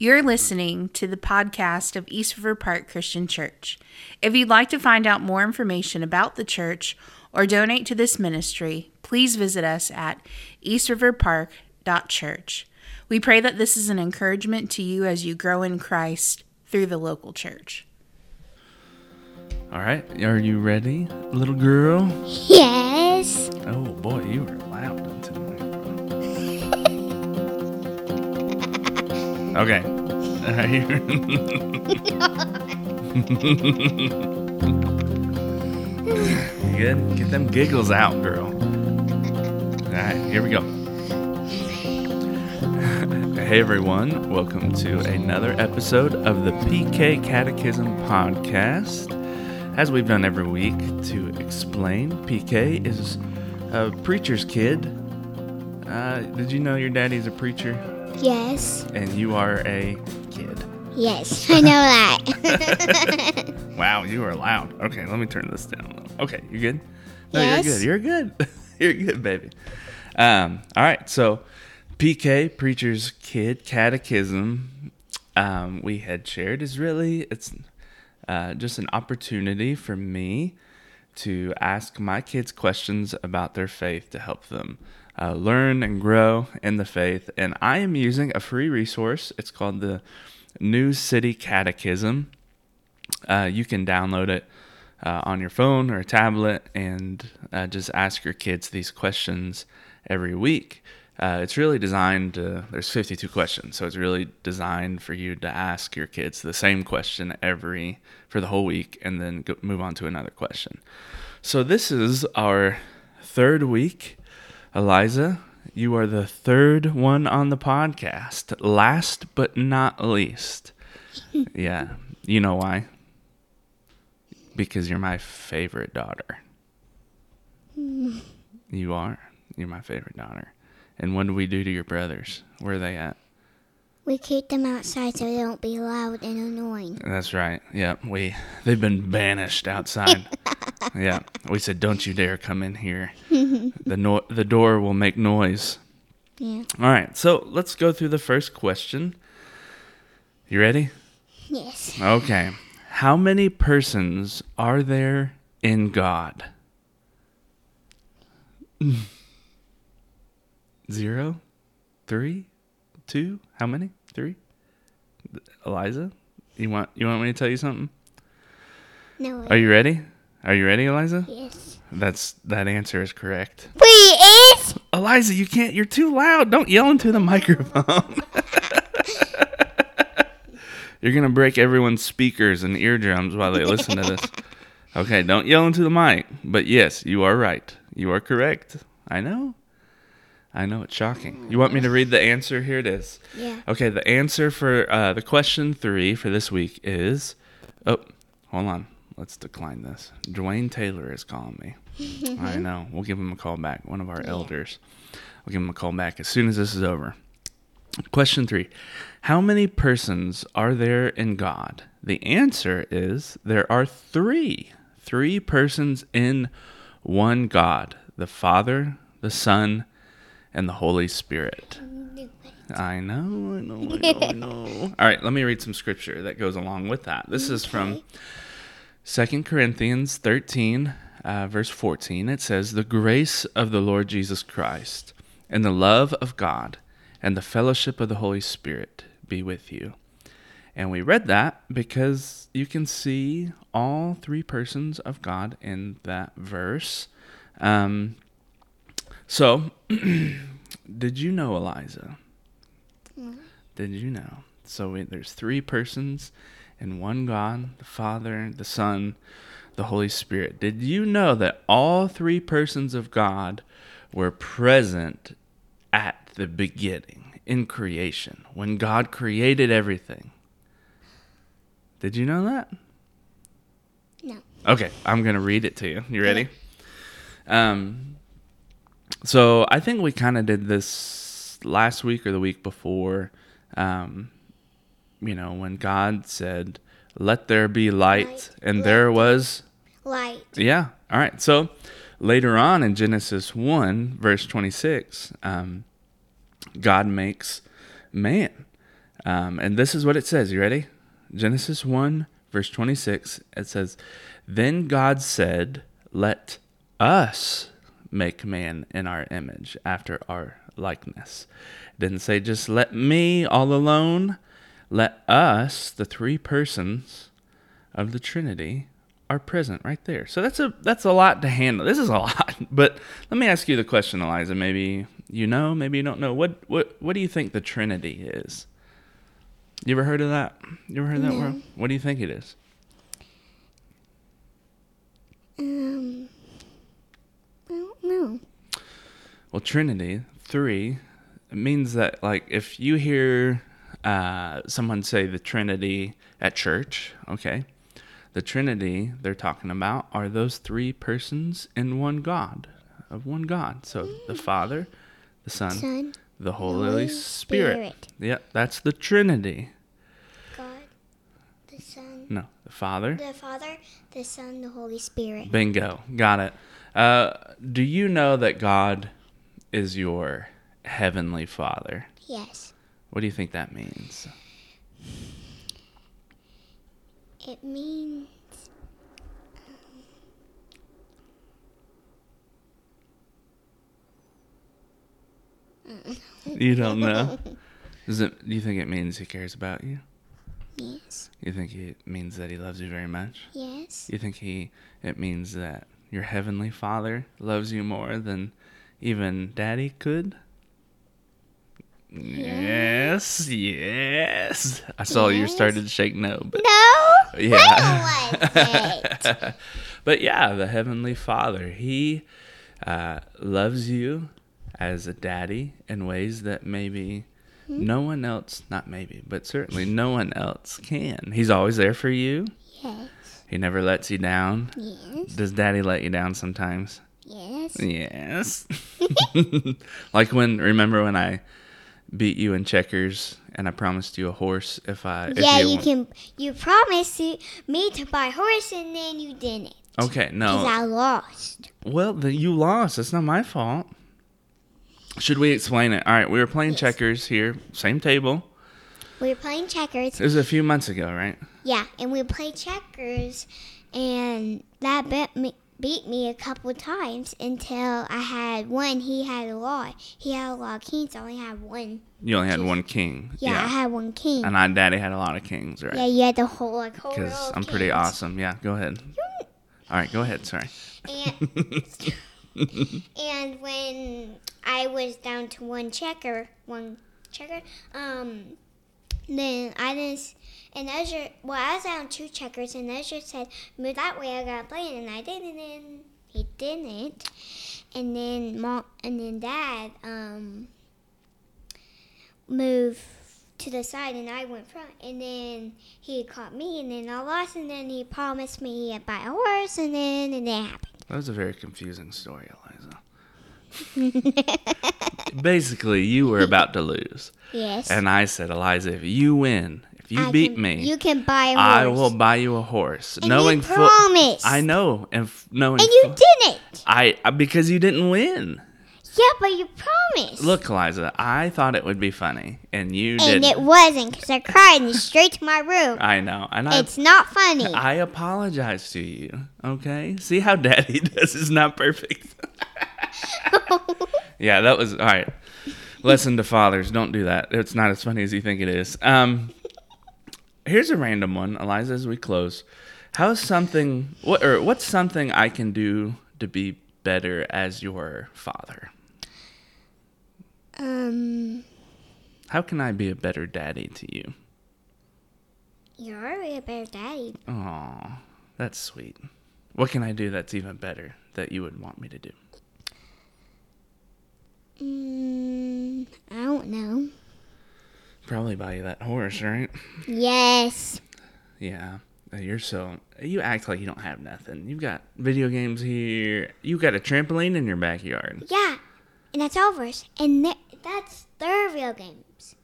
You're listening to the podcast of East River Park Christian Church. If you'd like to find out more information about the church or donate to this ministry, please visit us at eastriverpark.church. We pray that this is an encouragement to you as you grow in Christ through the local church. All right, are you ready, little girl? Yes. Oh boy, okay. Good? Get them giggles out, girl. All right, here we go. Hey everyone, welcome to another episode of the PK Catechism Podcast. As we've done every week to explain, PK is a preacher's kid. Uh, did you know your daddy's a preacher Yes. and you are a kid? Yes. I know that. Wow, you are loud. Okay, let me turn this down. a little. Okay, you good? No, Yes. you're good. You're good. you're good, baby. Um, all right, so PK, preacher's kid catechism, um, we had shared is really it's uh, just an opportunity for me to ask my kids questions about their faith to help them uh, learn and grow in the faith. And I am using a free resource. It's called the New City Catechism. Uh, you can download it uh, on your phone or a tablet and uh, just ask your kids these questions every week. Uh, it's really designed to, there's 52 questions, so it's really designed for you to ask your kids the same question every, for the whole week, and then go, move on to another question. So this is our third week. Eliza, you are the third one on the podcast. Last but not least. yeah. You know why? Because you're my favorite daughter. You are. You're my favorite daughter. And what do we do to your brothers? Where are they at? We keep them outside so they don't be loud and annoying. That's right. Yeah, we they've been banished outside. yeah, we said, "Don't you dare come in here. the no- the door will make noise." Yeah. All right, so let's go through the first question. You ready? Yes. Okay. How many persons are there in God? Zero, three, two. How many? Eliza? You want you want me to tell you something? No. Are you ready? Are you ready, Eliza? yes. That's that answer is correct. Wait, is? Eliza, you can't. You're too loud. Don't yell into the microphone. you're gonna break everyone's speakers and eardrums while they listen to this. Okay, don't yell into the mic. But yes, you are right. You are correct. I know. I know it's shocking. You want me to read the answer? Here it is. Yeah. Okay, the answer for uh, the question three for this week is. Oh, hold on. Let's decline this. Dwayne Taylor is calling me. I know. We'll give him a call back. One of our elders. We'll give him a call back as soon as this is over. Question three How many persons are there in God? The answer is there are three. Three persons in one God the Father, the Son, and the Holy Spirit. I know, I know, I know, I know. All right, let me read some scripture that goes along with that. This is from Second Corinthians 13, uh, verse 14. It says, The grace of the Lord Jesus Christ, and the love of God, and the fellowship of the Holy Spirit be with you. And we read that because you can see all three persons of God in that verse. Um, so, did you know, Eliza? Did you know? So we, there's three persons in one God, the Father, the Son, the Holy Spirit. Did you know that all three persons of God were present at the beginning in creation when God created everything? Did you know that? No. Okay, I'm gonna read it to you. You ready? Um, so I think we kind of did this last week or the week before. Um, you know, when God said, "Let there be light,", Light. and Let there was. Light. Yeah. All right. So later on in Genesis 1, verse 26, um, God makes man. Um, and this is what it says. You ready? Genesis 1, verse 26. It says, Then God said, Let us make man in our image, after our likeness. It didn't say, Just let me all alone. Let us, the three persons of the Trinity, are present right there. So that's a that's a lot to handle. This is a lot. But let me ask you the question, Eliza. Maybe you know, maybe you don't know. What what what do you think the Trinity is? You ever heard of that? You ever heard that word? What do you think it is? Um, Know. Well, Trinity, three, it means that like if you hear uh, someone say the Trinity at church, okay, the Trinity they're talking about are those three persons in one God, of one God. So the Father, the Son, Son, the Holy, Holy Spirit. Spirit. Yeah, that's the Trinity. God, the Son, No, the Father. the Father, the Son, the Holy Spirit. Bingo. Got it. Uh, do you know that God is your heavenly Father? Yes. What do you think that means? It means You don't know. Does it? Do you think it means He cares about you? Yes, You think it means that He loves you very much? yes, You think He? It means that your heavenly Father loves you more than even Daddy could. Yes, yes. I saw you started to shake no, but No. Yeah. When was it? but yeah, the Heavenly Father, He uh, loves you as a daddy in ways that maybe Mm-hmm. no one else, not maybe, but certainly no one else can. He's always there for you. yes, He never lets you down. yes, Does daddy let you down sometimes? yes. Yes. like when, remember when I beat you in checkers and I promised you a horse if I. If yeah, you want- can. You promised me to buy a horse, and then you didn't. Okay, no. Because I lost. Well, then you lost. It's not my fault. Should we explain it? All right, we were playing Yes. checkers here, same table. We were playing checkers. It was a few months ago, right? Yeah, and we played checkers, and that beat me, beat me a couple times until I had one. He had a lot. He had a lot of kings. I only had one. You only had one king. Yeah, I had one king. And I, Daddy had a lot of kings, right? yeah, you had the whole like whole Because I'm pretty awesome. Yeah, go ahead. All right, go ahead. Sorry. And and when I was down to one checker, one checker, um, then I didn't. And Ezra, well, I was down two checkers, and Ezra said, "Move that way, I gotta play," it," and I didn't. and he didn't. And then mom, and then dad, um, moved to the side, and I went front, and then he caught me, and then I lost, and then he promised me he'd buy a horse, and then it didn't happen. That was a very confusing story, Eliza. Basically, you were about to lose. Yes. And I said, Eliza, if you win, if you I beat can- me, You can buy a horse. I will buy you a horse. And knowing you fu- promised. I know, and f- knowing And you fu- didn't. I- because you didn't win. Yeah, but you promised. Look, Eliza, I thought it would be funny, and you and didn't. it wasn't because I cried and straight to my room. I know, and I It's not funny. I apologize to you. Okay, see how Daddy does is not perfect. yeah, that was all right. Lesson to fathers: Don't do that. It's not as funny as you think it is. Um, here's a random one, Eliza. As we close, how's something? What or what's something I can do to be better as your father? Um, How can I be a better daddy to you? you're already a better daddy. Aw, that's sweet. What can I do that's even better that you would want me to do? Mm, I don't know. Probably buy you that horse, right? Yes. Yeah. Uh, You're so you act like you don't have nothing. You've got video games here. You've got a trampoline in your backyard. Yeah. And that's ours. And that's their video games.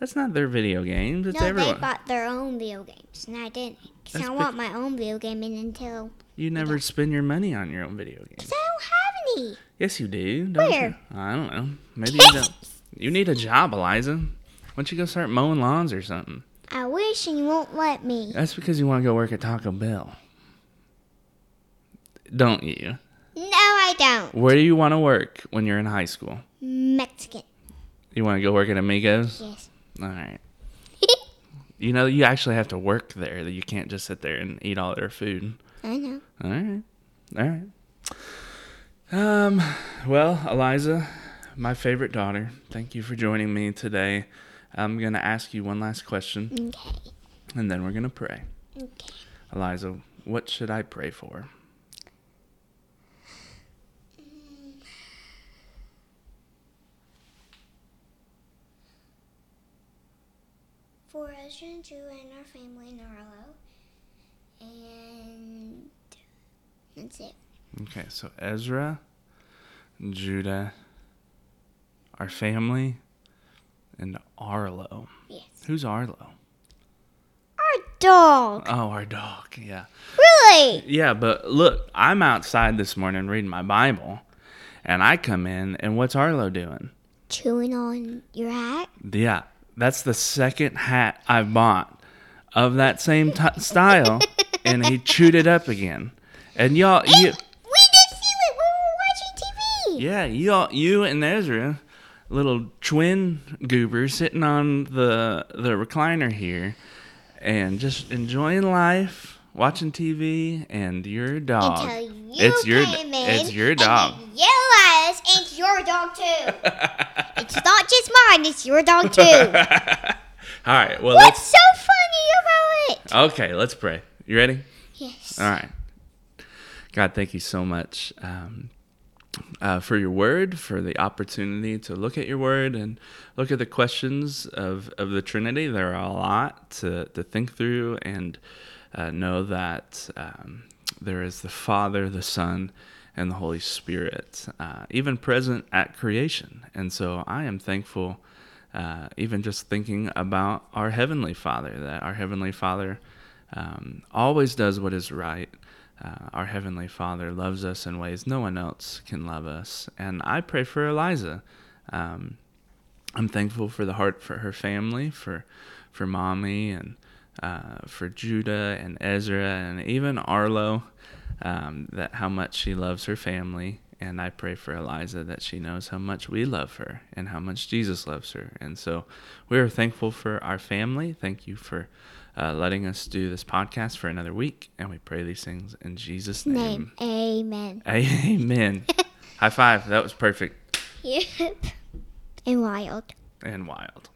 That's not their video games. It's no, everyone. they bought their own video games, and I didn't. Because I want my own video game and until. you never spend your money on your own video games. Because I don't have any. Yes, you do. Don't Where? You? I don't know. Maybe you don't. You need a job, Eliza. Why don't you go start mowing lawns or something? I wish and you won't let me. That's because you want to go work at Taco Bell. Don't you? I don't. Where do you want to work when you're in high school? Mexican. You want to go work at Amigos? Yes. All right. You know, you actually have to work there. That you can't just sit there and eat all their food. I know. All right. All right. Um, well, Eliza, my favorite daughter, thank you for joining me today. I'm going to ask you one last question Okay. and then we're going to pray. Okay. Eliza, what should I pray for? For Ezra and Drew and our family in Arlo. And that's it. Okay, so Ezra, Judah, our family, and Arlo. Yes. Who's Arlo? Our dog. Oh, our dog. Yeah. Really? Yeah, but look, I'm outside this morning reading my Bible, and I come in, and what's Arlo doing? Chewing on your hat? Yeah, that's the second hat I've bought of that same t- style, and he chewed it up again. And y'all, you, We did see it when we were watching TV. yeah, y'all, you and Ezra, little twin goobers, sitting on the the recliner here, and just enjoying life, watching TV, and your dog. Until you it's your, came in. it's your and dog. then You realized it's your dog too. it's not just mine, it's your dog too. All right, well, What's let's. so funny about it? Okay, let's pray. You ready? Yes. All right. God, thank you so much um, uh, for your word, for the opportunity to look at your word and look at the questions of, of the Trinity. There are a lot to, to think through and uh, know that um, there is the Father, the Son, and the Holy Spirit, uh, even present at creation. And so I am thankful, uh, even just thinking about our Heavenly Father, that our Heavenly Father um, always does what is right. Uh, our Heavenly Father loves us in ways no one else can love us. And I pray for Eliza. Um, I'm thankful for the heart for her family, for for mommy, and uh, for Judah and Ezra, and even Arlo. Um, that how much she loves her family, and I pray for Eliza that she knows how much we love her and how much Jesus loves her. And so we are thankful for our family. Thank you for uh, letting us do this podcast for another week, and we pray these things in Jesus' name. Name. Amen. Amen. High five. That was perfect Yep. And wild. and wild.